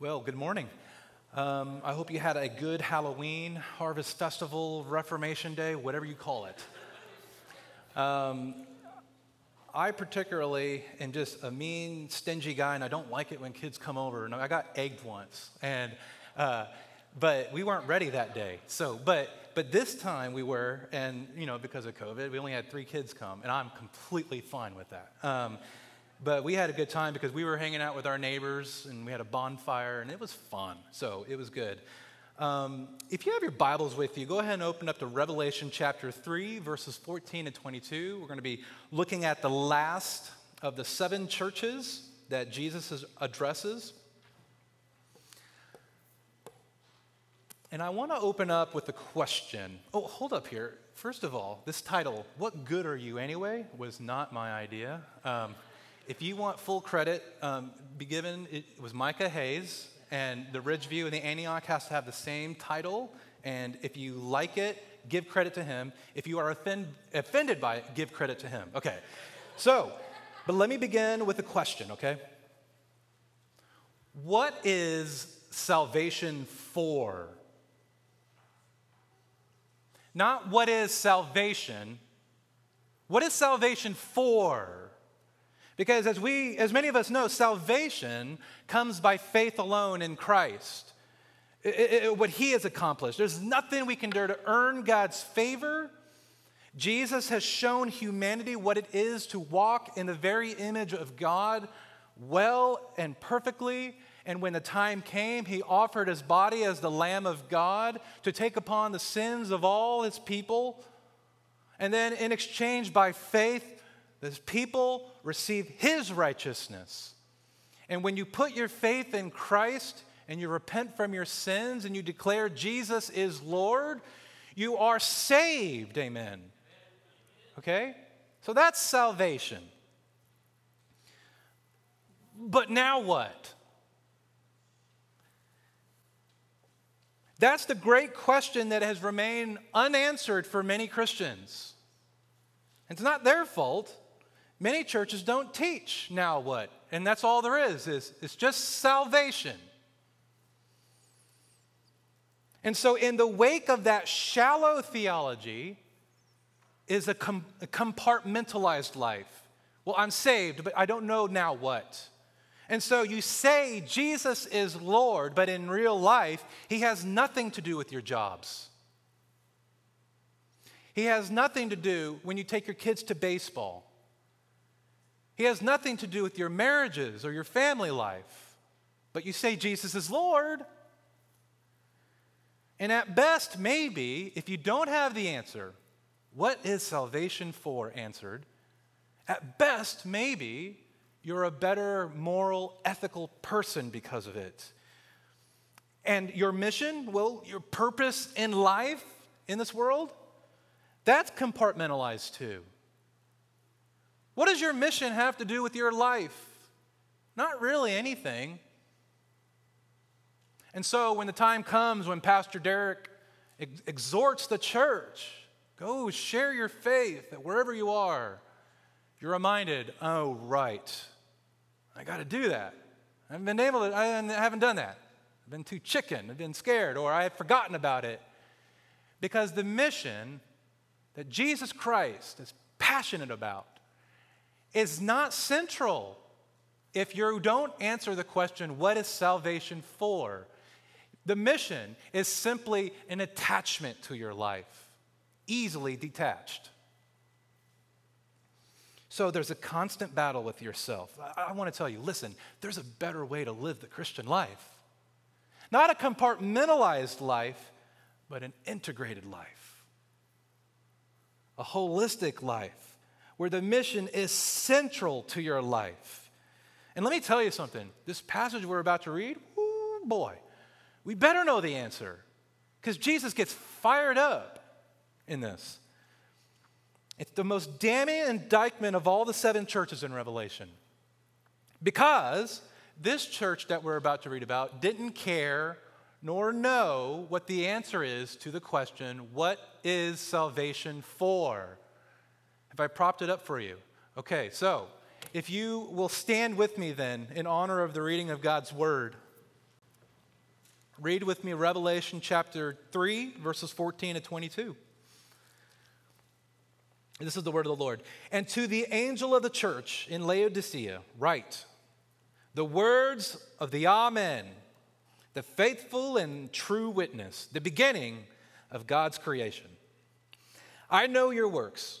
Well, good morning. Um, I hope you had a good Halloween, Harvest Festival, Reformation Day, whatever you call it. Um, I particularly am just a mean, stingy guy, and I don't like it when kids come over. And I got egged once, and uh, but we weren't ready that day. So, but but this time we were, and you know, because of COVID, we only had three kids come, and I'm completely fine with that. Um, but we had a good time because we were hanging out with our neighbors and we had a bonfire and it was fun. So it was good. Um, if you have your Bibles with you, go ahead and open up to Revelation chapter 3, verses 14 and 22. We're going to be looking at the last of the seven churches that Jesus addresses. And I want to open up with a question. Oh, hold up here. First of all, this title, What Good Are You Anyway, was not my idea. Um, if you want full credit, um, be given, it was Micah Hayes, and the Ridgeview and the Antioch has to have the same title. And if you like it, give credit to him. If you are offend, offended by it, give credit to him. Okay. So, but let me begin with a question, okay? What is salvation for? Not what is salvation. What is salvation for? Because as we as many of us know, salvation comes by faith alone in Christ. It, it, what he has accomplished. There's nothing we can do to earn God's favor. Jesus has shown humanity what it is to walk in the very image of God well and perfectly. And when the time came, he offered his body as the Lamb of God to take upon the sins of all his people. And then, in exchange, by faith, the people receive his righteousness. And when you put your faith in Christ and you repent from your sins and you declare Jesus is Lord, you are saved. Amen. Okay? So that's salvation. But now what? That's the great question that has remained unanswered for many Christians. It's not their fault. Many churches don't teach now what, and that's all there is, is it's just salvation. And so, in the wake of that shallow theology, is a, com- a compartmentalized life. Well, I'm saved, but I don't know now what. And so you say Jesus is Lord, but in real life, he has nothing to do with your jobs. He has nothing to do when you take your kids to baseball. He has nothing to do with your marriages or your family life. But you say Jesus is Lord. And at best, maybe, if you don't have the answer, what is salvation for answered, at best, maybe you're a better moral, ethical person because of it. And your mission, well, your purpose in life in this world, that's compartmentalized too. What does your mission have to do with your life? Not really anything. And so, when the time comes when Pastor Derek ex- exhorts the church, go share your faith that wherever you are, you're reminded, oh, right, I got to do that. I haven't been able to, I haven't done that. I've been too chicken, I've been scared, or I have forgotten about it. Because the mission that Jesus Christ is passionate about is not central if you don't answer the question, what is salvation for? The mission is simply an attachment to your life, easily detached. So there's a constant battle with yourself. I, I want to tell you listen, there's a better way to live the Christian life. Not a compartmentalized life, but an integrated life, a holistic life where the mission is central to your life. And let me tell you something this passage we're about to read, oh boy, we better know the answer because Jesus gets fired up in this. It's the most damning indictment of all the seven churches in Revelation. Because this church that we're about to read about didn't care nor know what the answer is to the question, what is salvation for? Have I propped it up for you? Okay, so if you will stand with me then in honor of the reading of God's word. Read with me Revelation chapter 3, verses 14 to 22. This is the word of the Lord. And to the angel of the church in Laodicea, write the words of the Amen, the faithful and true witness, the beginning of God's creation. I know your works.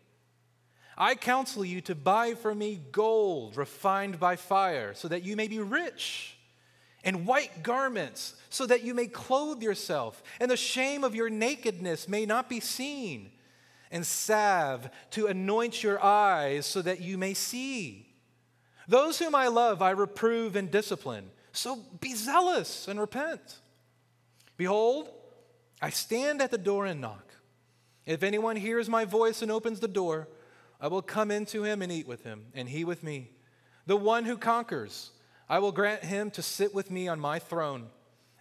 I counsel you to buy from me gold refined by fire, so that you may be rich, and white garments, so that you may clothe yourself, and the shame of your nakedness may not be seen, and salve to anoint your eyes, so that you may see. Those whom I love, I reprove and discipline. So be zealous and repent. Behold, I stand at the door and knock. If anyone hears my voice and opens the door, I will come into him and eat with him, and he with me. The one who conquers, I will grant him to sit with me on my throne,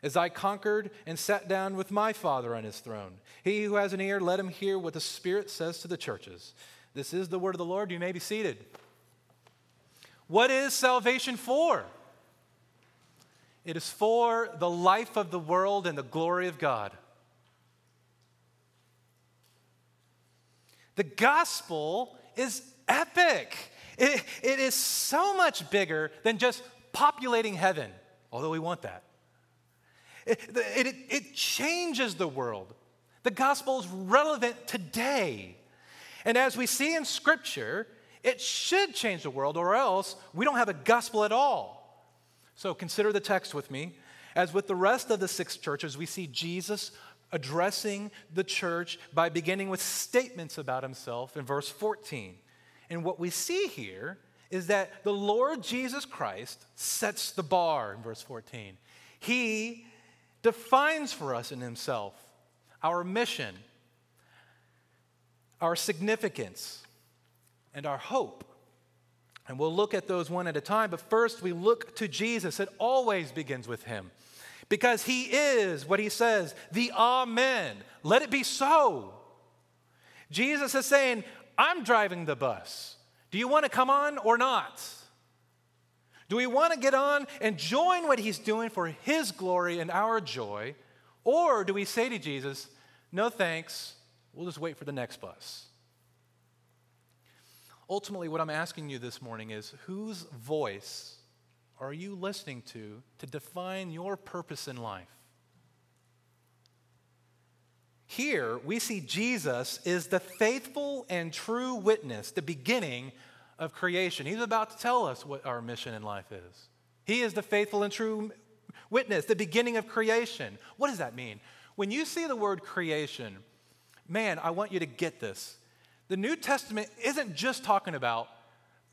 as I conquered and sat down with my Father on his throne. He who has an ear, let him hear what the Spirit says to the churches. This is the word of the Lord. You may be seated. What is salvation for? It is for the life of the world and the glory of God. The gospel is epic. It, it is so much bigger than just populating heaven, although we want that. It, it, it changes the world. The gospel is relevant today. And as we see in Scripture, it should change the world, or else we don't have a gospel at all. So consider the text with me. As with the rest of the six churches, we see Jesus addressing the church by beginning with statements about himself in verse 14. And what we see here is that the Lord Jesus Christ sets the bar in verse 14. He defines for us in himself our mission, our significance, and our hope. And we'll look at those one at a time, but first we look to Jesus. It always begins with him because he is what he says, the Amen. Let it be so. Jesus is saying, I'm driving the bus. Do you want to come on or not? Do we want to get on and join what he's doing for his glory and our joy? Or do we say to Jesus, no thanks, we'll just wait for the next bus? Ultimately, what I'm asking you this morning is whose voice are you listening to to define your purpose in life? Here, we see Jesus is the faithful and true witness, the beginning of creation. He's about to tell us what our mission in life is. He is the faithful and true witness, the beginning of creation. What does that mean? When you see the word creation, man, I want you to get this. The New Testament isn't just talking about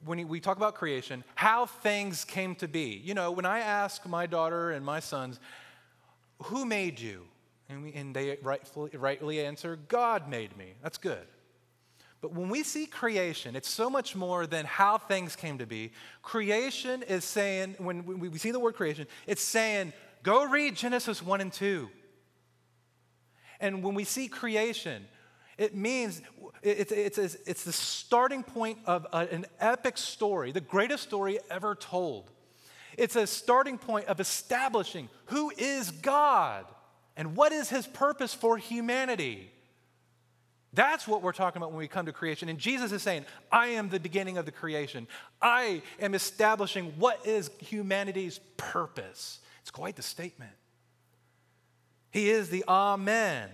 when we talk about creation, how things came to be. You know, when I ask my daughter and my sons, who made you? And, we, and they rightfully, rightly answer, God made me. That's good. But when we see creation, it's so much more than how things came to be. Creation is saying, when we see the word creation, it's saying, go read Genesis 1 and 2. And when we see creation, it means it's, it's, it's, the starting point of an epic story, the greatest story ever told. It's a starting point of establishing who is God and what is his purpose for humanity. That's what we're talking about when we come to creation. And Jesus is saying, I am the beginning of the creation. I am establishing what is humanity's purpose. It's quite the statement. He is the Amen.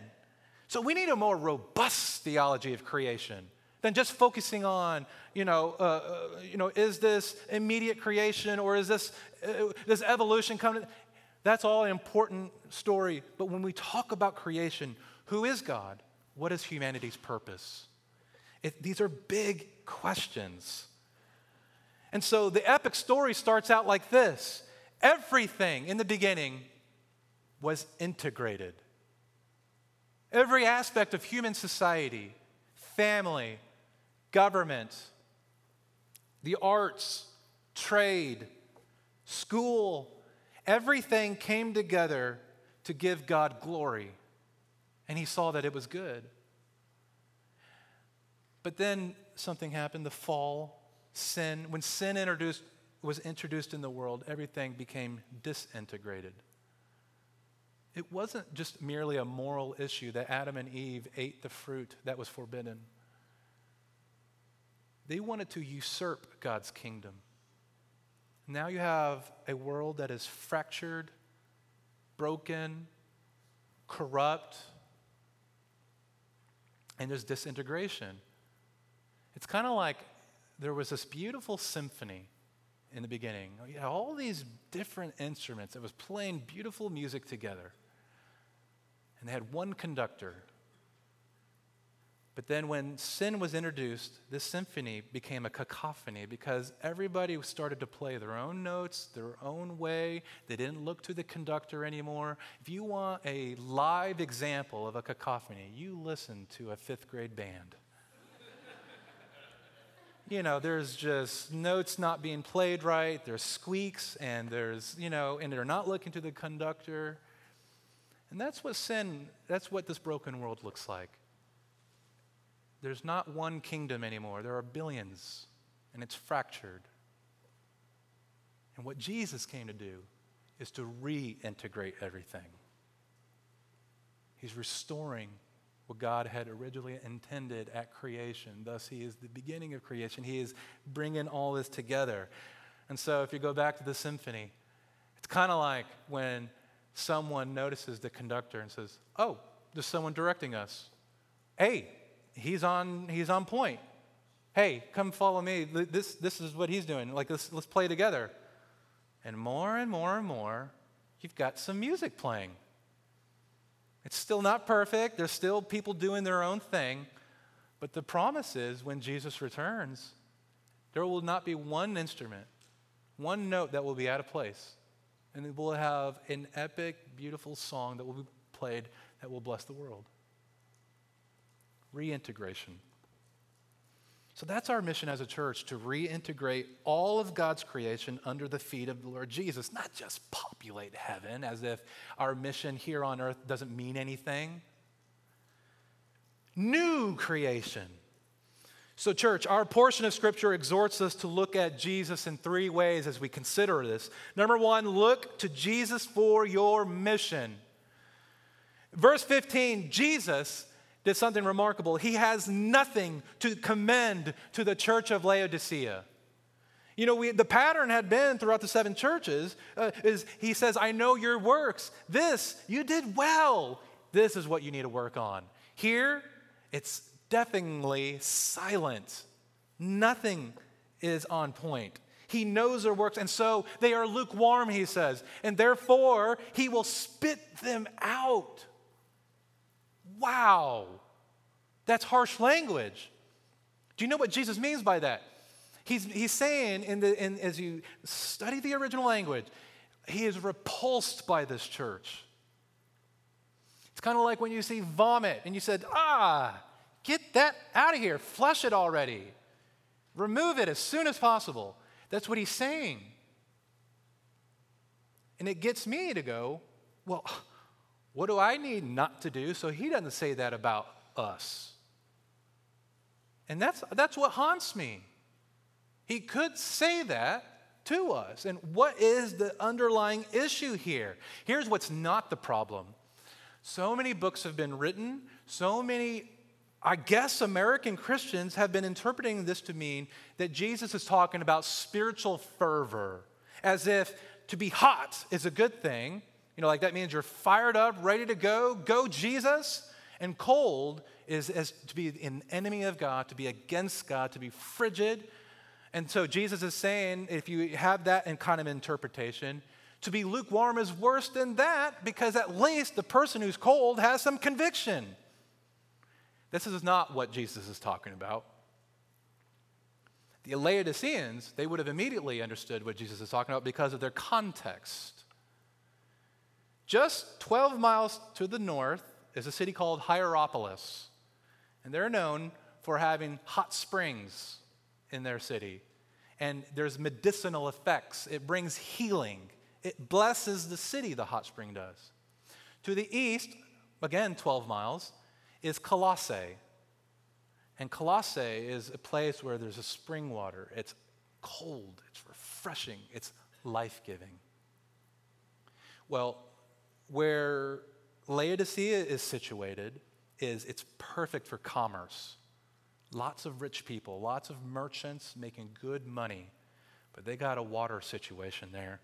So we need a more robust theology of creation than just focusing on, you know, uh, uh, you know, is this immediate creation or is this uh, this evolution coming? That's all an important story. But when we talk about creation, who is God? What is humanity's purpose? It, these are big questions. And so the epic story starts out like this Everything in the beginning was integrated. Every aspect of human society, family, government, the arts, trade, school, everything came together to give God glory. And he saw that it was good. But then something happened the fall, sin. When sin introduced, was introduced in the world, everything became disintegrated. It wasn't just merely a moral issue that Adam and Eve ate the fruit that was forbidden. They wanted to usurp God's kingdom. Now you have a world that is fractured, broken, corrupt, and there's disintegration. It's kind of like there was this beautiful symphony in the beginning. You had all these different instruments that was playing beautiful music together. And they had one conductor but then, when sin was introduced, this symphony became a cacophony because everybody started to play their own notes, their own way. They didn't look to the conductor anymore. If you want a live example of a cacophony, you listen to a fifth grade band. you know, there's just notes not being played right, there's squeaks, and there's, you know, and they're not looking to the conductor. And that's what sin, that's what this broken world looks like there's not one kingdom anymore, there are billions, and it's fractured. And what Jesus came to do is to reintegrate everything. He's restoring what God had originally intended at creation. Thus, He is the beginning of creation. He is bringing all this together. And so, if you go back to the symphony, it's kind of like when someone notices the conductor and says, Oh, there's someone directing us. Hey, he's on, he's on point. Hey, come follow me. This, this is what he's doing. Like, let's, let's play together. And more and more and more, you've got some music playing. It's still not perfect. There's still people doing their own thing. But the promise is when Jesus returns, there will not be one instrument, one note that will be out of place. And we'll have an epic, beautiful song that will be played that will bless the world reintegration. So that's our mission as a church to reintegrate all of God's creation under the feet of the Lord Jesus, not just populate heaven as if our mission here on earth doesn't mean anything. New creation. So, church, our portion of Scripture exhorts us to look at Jesus in three ways as we consider this. Number one, look to Jesus for your mission. Verse 15, Jesus did something remarkable. He has nothing to commend to the church of Laodicea. You know, we, the pattern had been throughout the seven churches uh, is he says, I know your works. This, you did well. This is what you need to work on. Here, it's deafeningly silent. Nothing is on point. He knows their works, and so they are lukewarm, he says, and therefore he will spit them out. Wow, that's harsh language. Do you know what Jesus means by that? He's, he's saying, in the, in, as you study the original language, he is repulsed by this church. It's kind of like when you see vomit and you said, ah, get that out of here, flush it already, remove it as soon as possible. That's what he's saying. And it gets me to go, well, what do I need not to do so he doesn't say that about us? And that's, that's what haunts me. He could say that to us. And what is the underlying issue here? Here's what's not the problem. So many books have been written, so many, I guess, American Christians have been interpreting this to mean that Jesus is talking about spiritual fervor, as if to be hot is a good thing you know, like that means you're fired up, ready to go, go Jesus. And cold is as to be an enemy of God, to be against God, to be frigid. And so Jesus is saying, if you have that in kind of interpretation, to be lukewarm is worse than that because at least the person who's cold has some conviction. This is not what Jesus is talking about. The Laodiceans, they would have immediately understood what Jesus is talking about because of their context. Just 12 miles to the north is a city called Hierapolis. And they're known for having hot springs in their city. And there's medicinal effects, it brings healing. It blesses the city, the hot spring does. To the east, again 12 miles, is Colossae. And Colossae is a place where there's a spring water. It's cold, it's refreshing, it's life giving. Well, where Laodicea is situated is it's perfect for commerce. Lots of rich people, lots of merchants making good money, but they got a water situation there.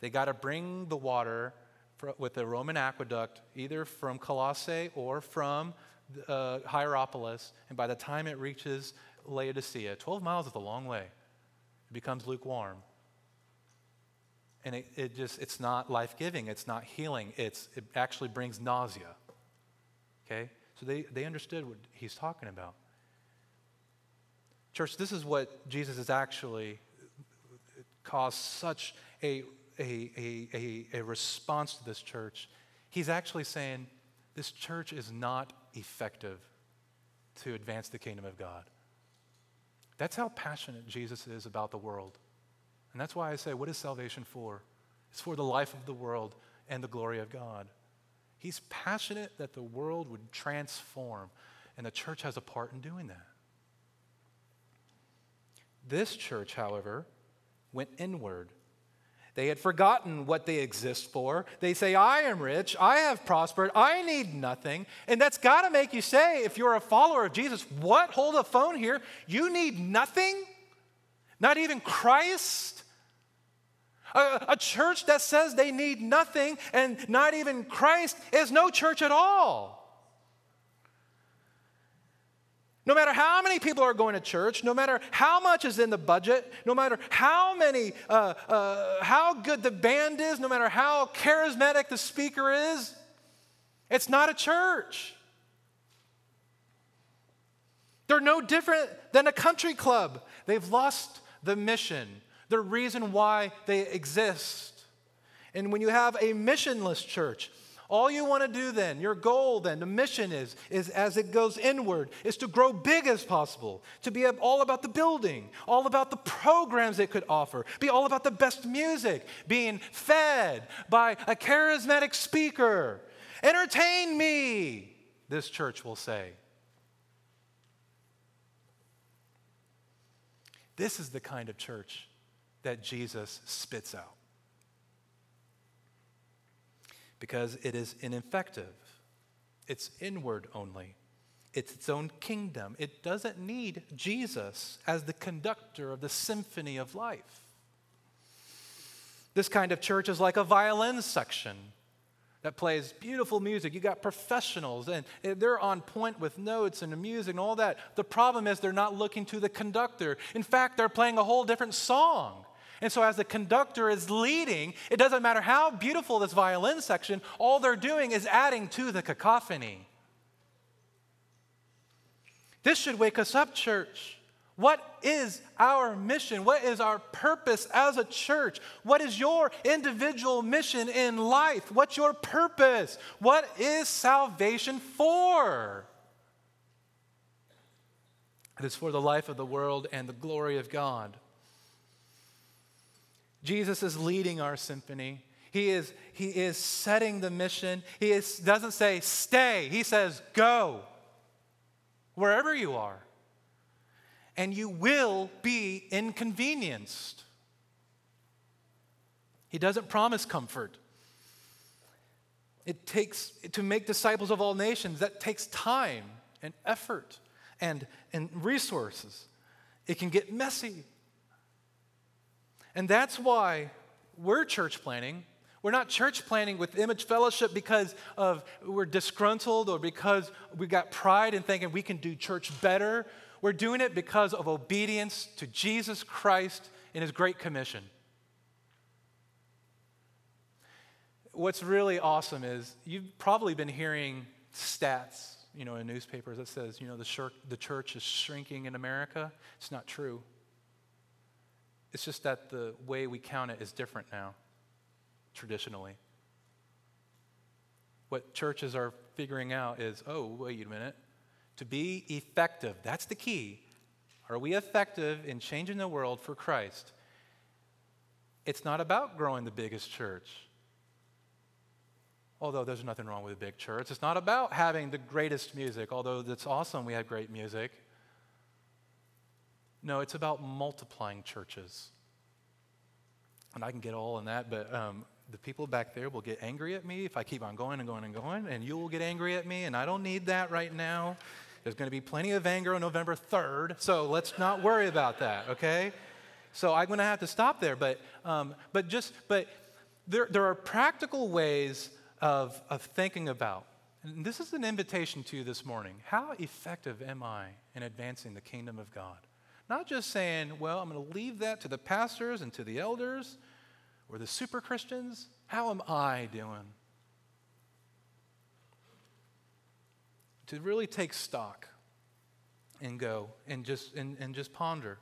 They got to bring the water for, with the Roman aqueduct either from Colossae or from uh, Hierapolis, and by the time it reaches Laodicea, 12 miles is a long way, it becomes lukewarm. And it, it just it's not life-giving it's not healing it's it actually brings nausea okay? So they, they understood what he's talking about. Church this is what jesus has actually caused such a, a, a, a response to this church. He's actually saying this church is not effective to advance the kingdom of god that's how passionate jesus is about the world and that's why I say, what is salvation for? It's for the life of the world and the glory of God. He's passionate that the world would transform, and the church has a part in doing that. This church, however, went inward. They had forgotten what they exist for. They say, I am rich, I have prospered, I need nothing. And that's got to make you say, if you're a follower of Jesus, what? Hold a phone here. You need nothing? Not even Christ? A, a church that says they need nothing and not even Christ is no church at all. No matter how many people are going to church, no matter how much is in the budget, no matter how many, uh, uh, how good the band is, no matter how charismatic the speaker is, it's not a church. They're no different than a country club. They've lost the mission the reason why they exist. And when you have a missionless church, all you want to do then, your goal then, the mission is, is as it goes inward, is to grow big as possible, to be all about the building, all about the programs it could offer, be all about the best music, being fed by a charismatic speaker. Entertain me, this church will say. This is the kind of church that Jesus spits out. Because it is ineffective, it's inward only, it's its own kingdom. It doesn't need Jesus as the conductor of the symphony of life. This kind of church is like a violin section that plays beautiful music. You got professionals, and they're on point with notes and the music and all that. The problem is they're not looking to the conductor. In fact, they're playing a whole different song. And so, as the conductor is leading, it doesn't matter how beautiful this violin section, all they're doing is adding to the cacophony. This should wake us up, church. What is our mission? What is our purpose as a church? What is your individual mission in life? What's your purpose? What is salvation for? It is for the life of the world and the glory of God. Jesus is leading our symphony. He is, he is setting the mission. He is, doesn't say stay, he says go wherever you are. And you will be inconvenienced. He doesn't promise comfort. It takes to make disciples of all nations, that takes time and effort and, and resources. It can get messy. And that's why we're church planting. We're not church planting with image fellowship because of we're disgruntled or because we got pride in thinking we can do church better. We're doing it because of obedience to Jesus Christ in his great commission. What's really awesome is you've probably been hearing stats, you know, in newspapers that says, you know, the church, the church is shrinking in America. It's not true. It's just that the way we count it is different now, traditionally. what churches are figuring out is oh, wait a minute. To be effective, that's the key. Are we effective in changing the world for Christ? It's not about growing the biggest church. Although there's nothing wrong with a big church. It's not about having the greatest music, although that's awesome we have great music. No, it's about multiplying churches. And I can get all in that, but um, the people back there will get angry at me if I keep on going and going and going, and you will get angry at me, and I don't need that right now. There's going to be plenty of anger on November 3rd, so let's not worry about that, okay? So I'm going to have to stop there, but, um, but just, but there, there are practical ways of, of thinking about. And this is an invitation to you this morning. How effective am I in advancing the kingdom of God? Not just saying, well, I'm going to leave that to the pastors and to the elders or the super Christians. How am I doing? To really take stock and go and just, and, and just ponder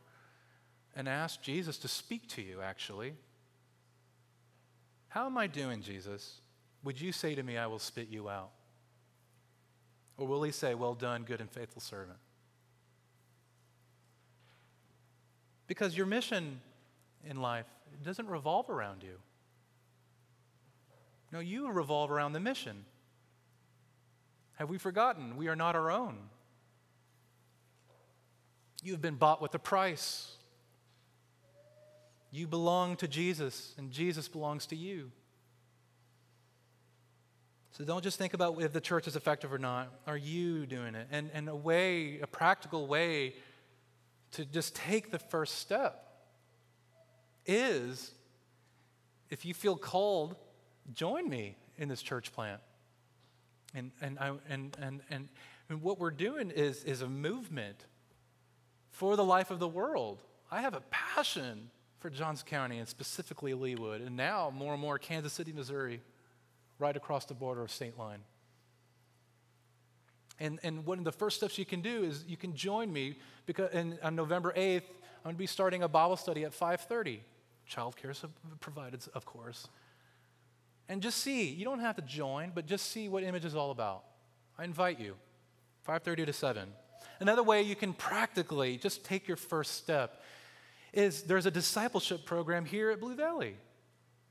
and ask Jesus to speak to you, actually. How am I doing, Jesus? Would you say to me, I will spit you out? Or will he say, Well done, good and faithful servant? Because your mission in life doesn't revolve around you. No, you revolve around the mission. Have we forgotten? We are not our own. You have been bought with a price. You belong to Jesus, and Jesus belongs to you. So don't just think about if the church is effective or not. Are you doing it? And, and a way, a practical way to just take the first step is if you feel called, join me in this church plant. And, and, I, and, and, and, and what we're doing is, is a movement for the life of the world. I have a passion for Johnson County and specifically Leawood, and now more and more Kansas City, Missouri, right across the border of state line. And, and one of the first steps you can do is you can join me because on November 8th, I'm going to be starting a Bible study at 5:30. Childcare is provided, of course. And just see, you don't have to join, but just see what image is all about. I invite you. 5:30 to 7. Another way you can practically just take your first step is there's a discipleship program here at Blue Valley.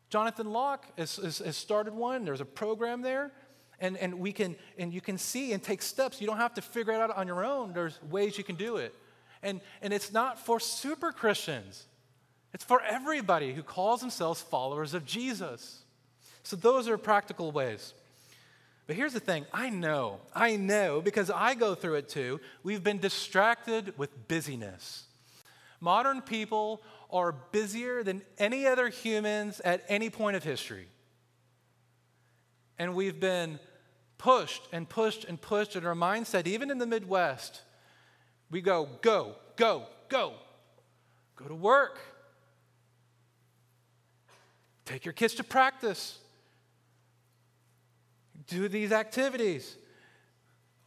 Jonathan Locke has, has, has started one. There's a program there and, and we can and you can see and take steps. You don't have to figure it out on your own. There's ways you can do it. And and it's not for super christians. It's for everybody who calls themselves followers of jesus. So those are practical ways. But here's the thing. I know. I know because i go through it too. We've been distracted with busyness. Modern people are busier than any other humans at any point of history. And we've been pushed and pushed and pushed in our mindset, even in the Midwest. We go, go, go, go. Go to work. Take your kids to practice. Do these activities.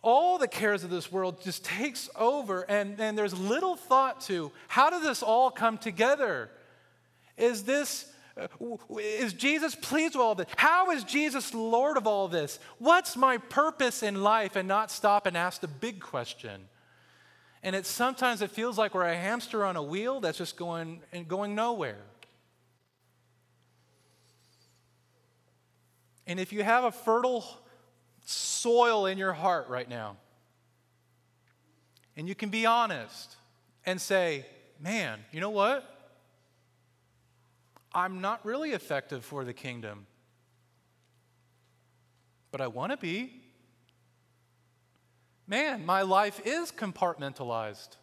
All the cares of this world just takes over, and, and there's little thought to how does this all come together? Is this Uh, is Jesus pleased with all this? How is Jesus Lord of all this? What's my purpose in life? And not stop and ask the big question. And it sometimes it feels like we're a hamster on a wheel that's just going and going nowhere. And if you have a fertile soil in your heart right now, and you can be honest and say, man, you know what? I'm not really effective for the kingdom, but I want to be. Man, my life is compartmentalized.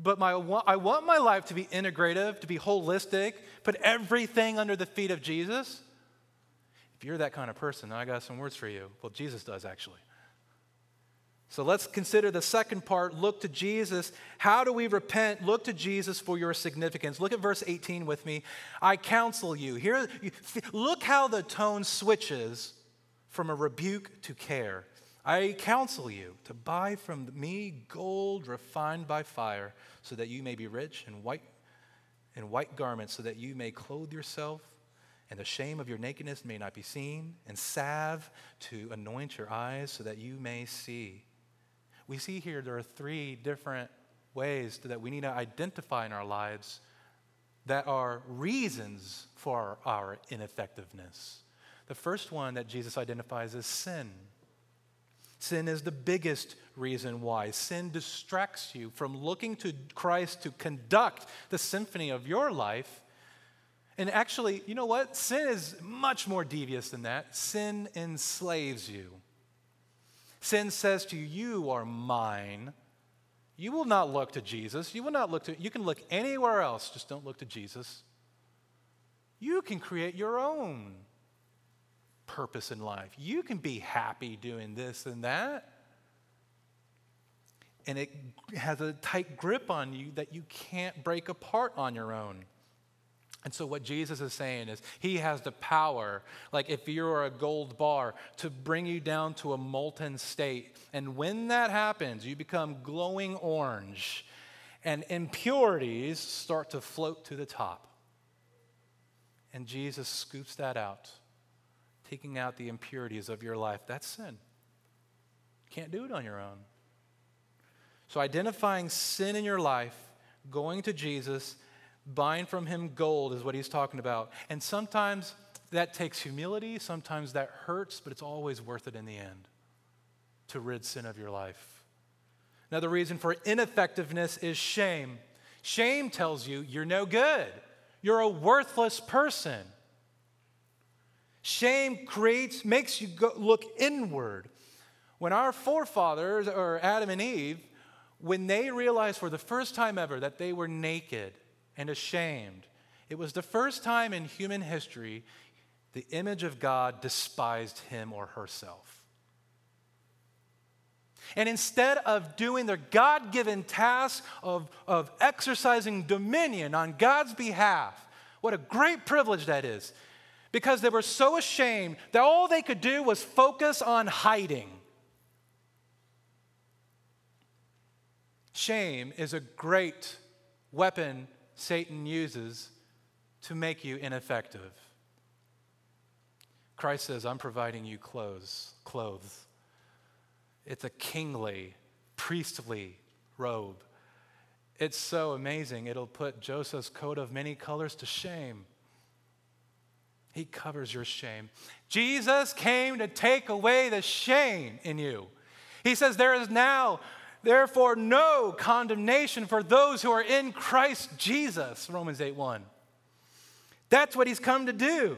But my, I want my life to be integrative, to be holistic, put everything under the feet of Jesus. If you're that kind of person, I got some words for you. Well, Jesus does actually. So let's consider the second part look to Jesus. How do we repent? Look to Jesus for your significance. Look at verse 18 with me. I counsel you. Here, look how the tone switches from a rebuke to care. I counsel you to buy from me gold refined by fire, so that you may be rich in white, in white garments, so that you may clothe yourself and the shame of your nakedness may not be seen, and salve to anoint your eyes so that you may see. We see here there are three different ways that we need to identify in our lives that are reasons for our ineffectiveness. The first one that Jesus identifies is sin. Sin is the biggest reason why. Sin distracts you from looking to Christ to conduct the symphony of your life and actually, you know what? Sin is much more devious than that. Sin enslaves you. Sin says to you, You are mine. You will not look to Jesus. You will not look to, you can look anywhere else, just don't look to Jesus. You can create your own purpose in life. You can be happy doing this and that. And it has a tight grip on you that you can't break apart on your own. And so, what Jesus is saying is, He has the power, like if you're a gold bar, to bring you down to a molten state. And when that happens, you become glowing orange, and impurities start to float to the top. And Jesus scoops that out, taking out the impurities of your life. That's sin. You can't do it on your own. So, identifying sin in your life, going to Jesus, Buying from him gold is what he's talking about. And sometimes that takes humility, sometimes that hurts, but it's always worth it in the end to rid sin of your life. Another reason for ineffectiveness is shame. Shame tells you you're no good, you're a worthless person. Shame creates, makes you go, look inward. When our forefathers, or Adam and Eve, when they realized for the first time ever that they were naked, and ashamed. It was the first time in human history the image of God despised him or herself. And instead of doing their God given task of, of exercising dominion on God's behalf, what a great privilege that is, because they were so ashamed that all they could do was focus on hiding. Shame is a great weapon Satan uses to make you ineffective. Christ says, I'm providing you clothes, clothes. It's a kingly, priestly robe. It's so amazing. It'll put Joseph's coat of many colors to shame. He covers your shame. Jesus came to take away the shame in you. He says, There is now Therefore, no condemnation for those who are in Christ Jesus, Romans 8 1. That's what he's come to do.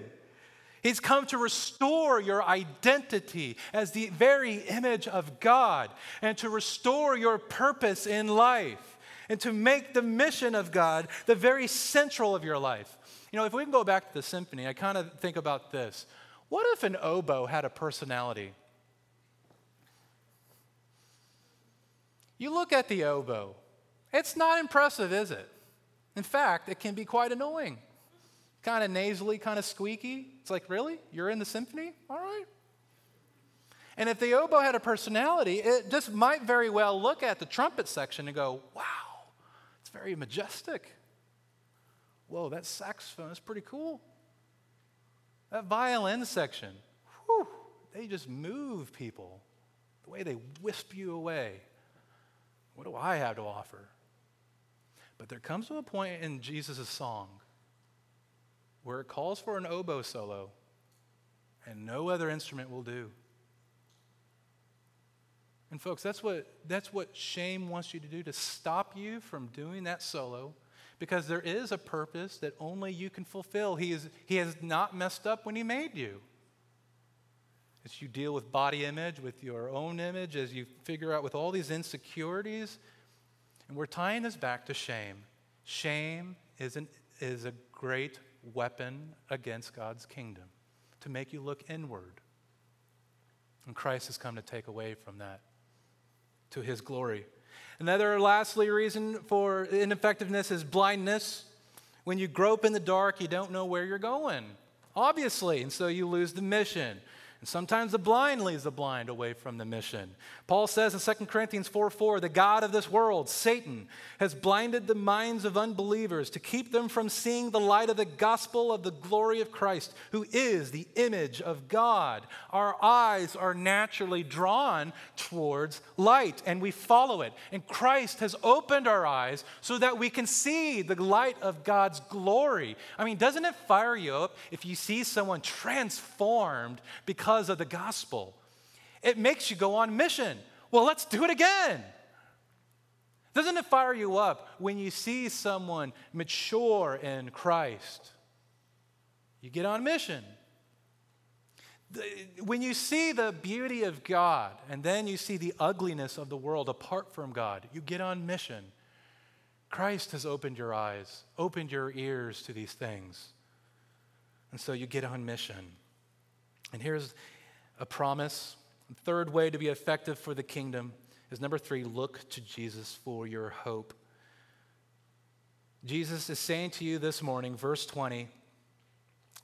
He's come to restore your identity as the very image of God and to restore your purpose in life and to make the mission of God the very central of your life. You know, if we can go back to the symphony, I kind of think about this. What if an oboe had a personality? You look at the oboe, it's not impressive, is it? In fact, it can be quite annoying. Kind of nasally, kind of squeaky. It's like, really? You're in the symphony? All right. And if the oboe had a personality, it just might very well look at the trumpet section and go, wow, it's very majestic. Whoa, that saxophone is pretty cool. That violin section, whew, they just move people. The way they wisp you away. What do I have to offer? But there comes to a point in Jesus' song where it calls for an oboe solo, and no other instrument will do. And folks, that's what, that's what shame wants you to do to stop you from doing that solo because there is a purpose that only you can fulfill. He, is, he has not messed up when He made you. As you deal with body image, with your own image, as you figure out with all these insecurities. And we're tying this back to shame. Shame is, an, is a great weapon against God's kingdom to make you look inward. And Christ has come to take away from that to his glory. Another, lastly, reason for ineffectiveness is blindness. When you grope in the dark, you don't know where you're going, obviously, and so you lose the mission. And sometimes the blind leads the blind away from the mission. Paul says in 2 Corinthians 4 4, the God of this world, Satan, has blinded the minds of unbelievers to keep them from seeing the light of the gospel of the glory of Christ, who is the image of God. Our eyes are naturally drawn towards light and we follow it. And Christ has opened our eyes so that we can see the light of God's glory. I mean, doesn't it fire you up if you see someone transformed because because of the gospel. It makes you go on mission. Well, let's do it again. Doesn't it fire you up when you see someone mature in Christ? You get on mission. When you see the beauty of God and then you see the ugliness of the world apart from God, you get on mission. Christ has opened your eyes, opened your ears to these things. And so you get on mission. And here's a promise. The third way to be effective for the kingdom is number three look to Jesus for your hope. Jesus is saying to you this morning, verse 20,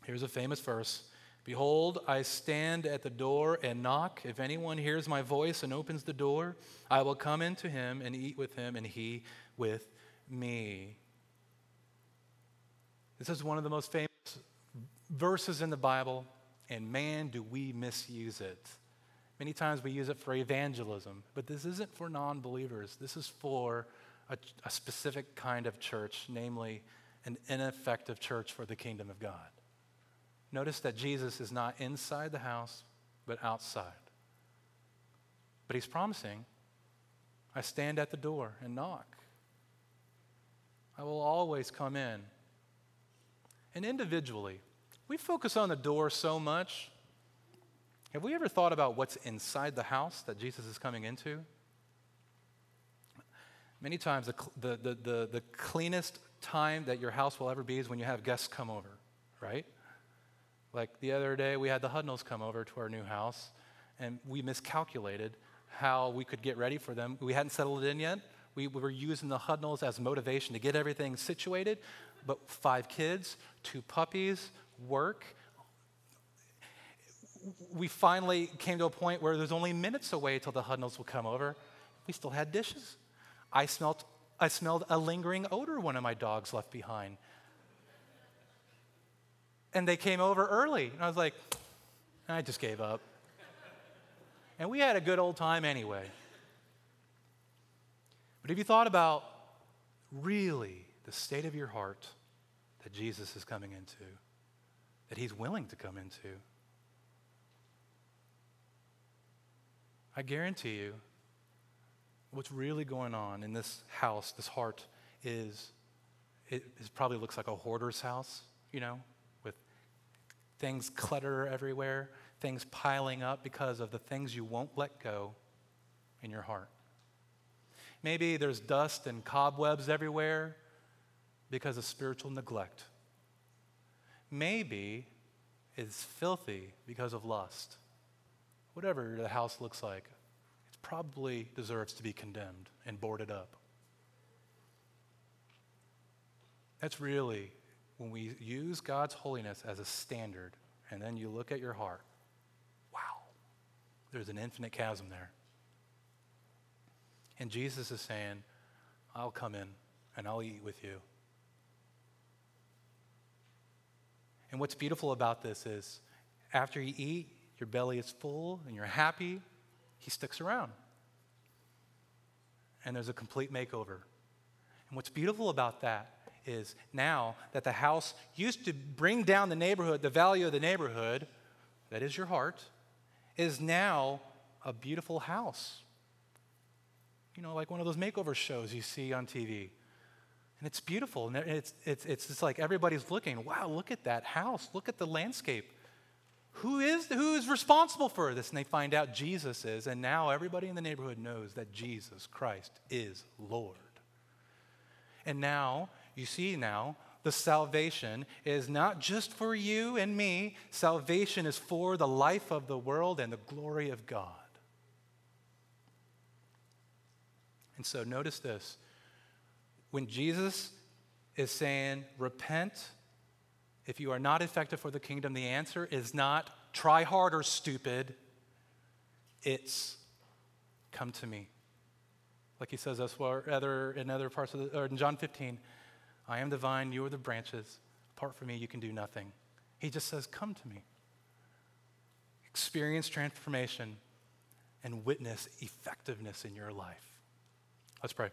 here's a famous verse Behold, I stand at the door and knock. If anyone hears my voice and opens the door, I will come into him and eat with him, and he with me. This is one of the most famous verses in the Bible and man, do we misuse it. Many times we use it for evangelism, but this isn't for non believers. This is for a, a, specific kind of church, namely an ineffective church for the kingdom of God. Notice that Jesus is not inside the house, but outside. But he's promising, I stand at the door and knock. I will always come in. And individually, we focus on the door so much. Have we ever thought about what's inside the house that Jesus is coming into? Many times, the, the, the, the, the cleanest time that your house will ever be is when you have guests come over, right? Like the other day, we had the Hudnalls come over to our new house, and we miscalculated how we could get ready for them. We hadn't settled in yet. We were using the Hudnalls as motivation to get everything situated, but five kids, two puppies, work. We finally came to a point where there's only minutes away till the Hudnalls will come over. We still had dishes. I smelled, I smelled a lingering odor one of my dogs left behind. And they came over early. And I was like, I just gave up. And we had a good old time anyway. But have you thought about really the state of your heart that Jesus is coming into? That He's willing to come into. I guarantee you, what's really going on in this house, this heart, is it, it probably looks like a hoarder's house, you know, with things clutter everywhere, things piling up because of the things you won't let go in your heart. Maybe there's dust and cobwebs everywhere because of spiritual neglect maybe is filthy because of lust. Whatever the house looks like, it probably deserves to be condemned and boarded up. That's really when we use God's holiness as a standard, and then you look at your heart. Wow, there's an infinite chasm there. And Jesus is saying, I'll come in and I'll eat with you. And what's beautiful about this is after you eat, your belly is full and you're happy, he sticks around. And there's a complete makeover. And what's beautiful about that is now that the house used to bring down the neighborhood, the value of the neighborhood, that is your heart, is now a beautiful house. You know, like one of those makeover shows you see on TV. And it's beautiful. And it's, it's, it's just like everybody's looking, wow, look at that house. Look at the landscape. Who is, who is responsible for this? And they find out Jesus is. And now everybody in the neighborhood knows that Jesus Christ is Lord. And now, you see now, the salvation is not just for you and me, salvation is for the life of the world and the glory of God. And so notice this when Jesus is saying, repent, if you are not effective for the kingdom, the answer is not try harder, stupid. It's come to me. Like he says elsewhere, other, in other parts of the, or in John 15, I am the vine, you are the branches. Apart from me, you can do nothing. He just says, Come to me. Experience transformation and witness effectiveness in your life. Let's pray.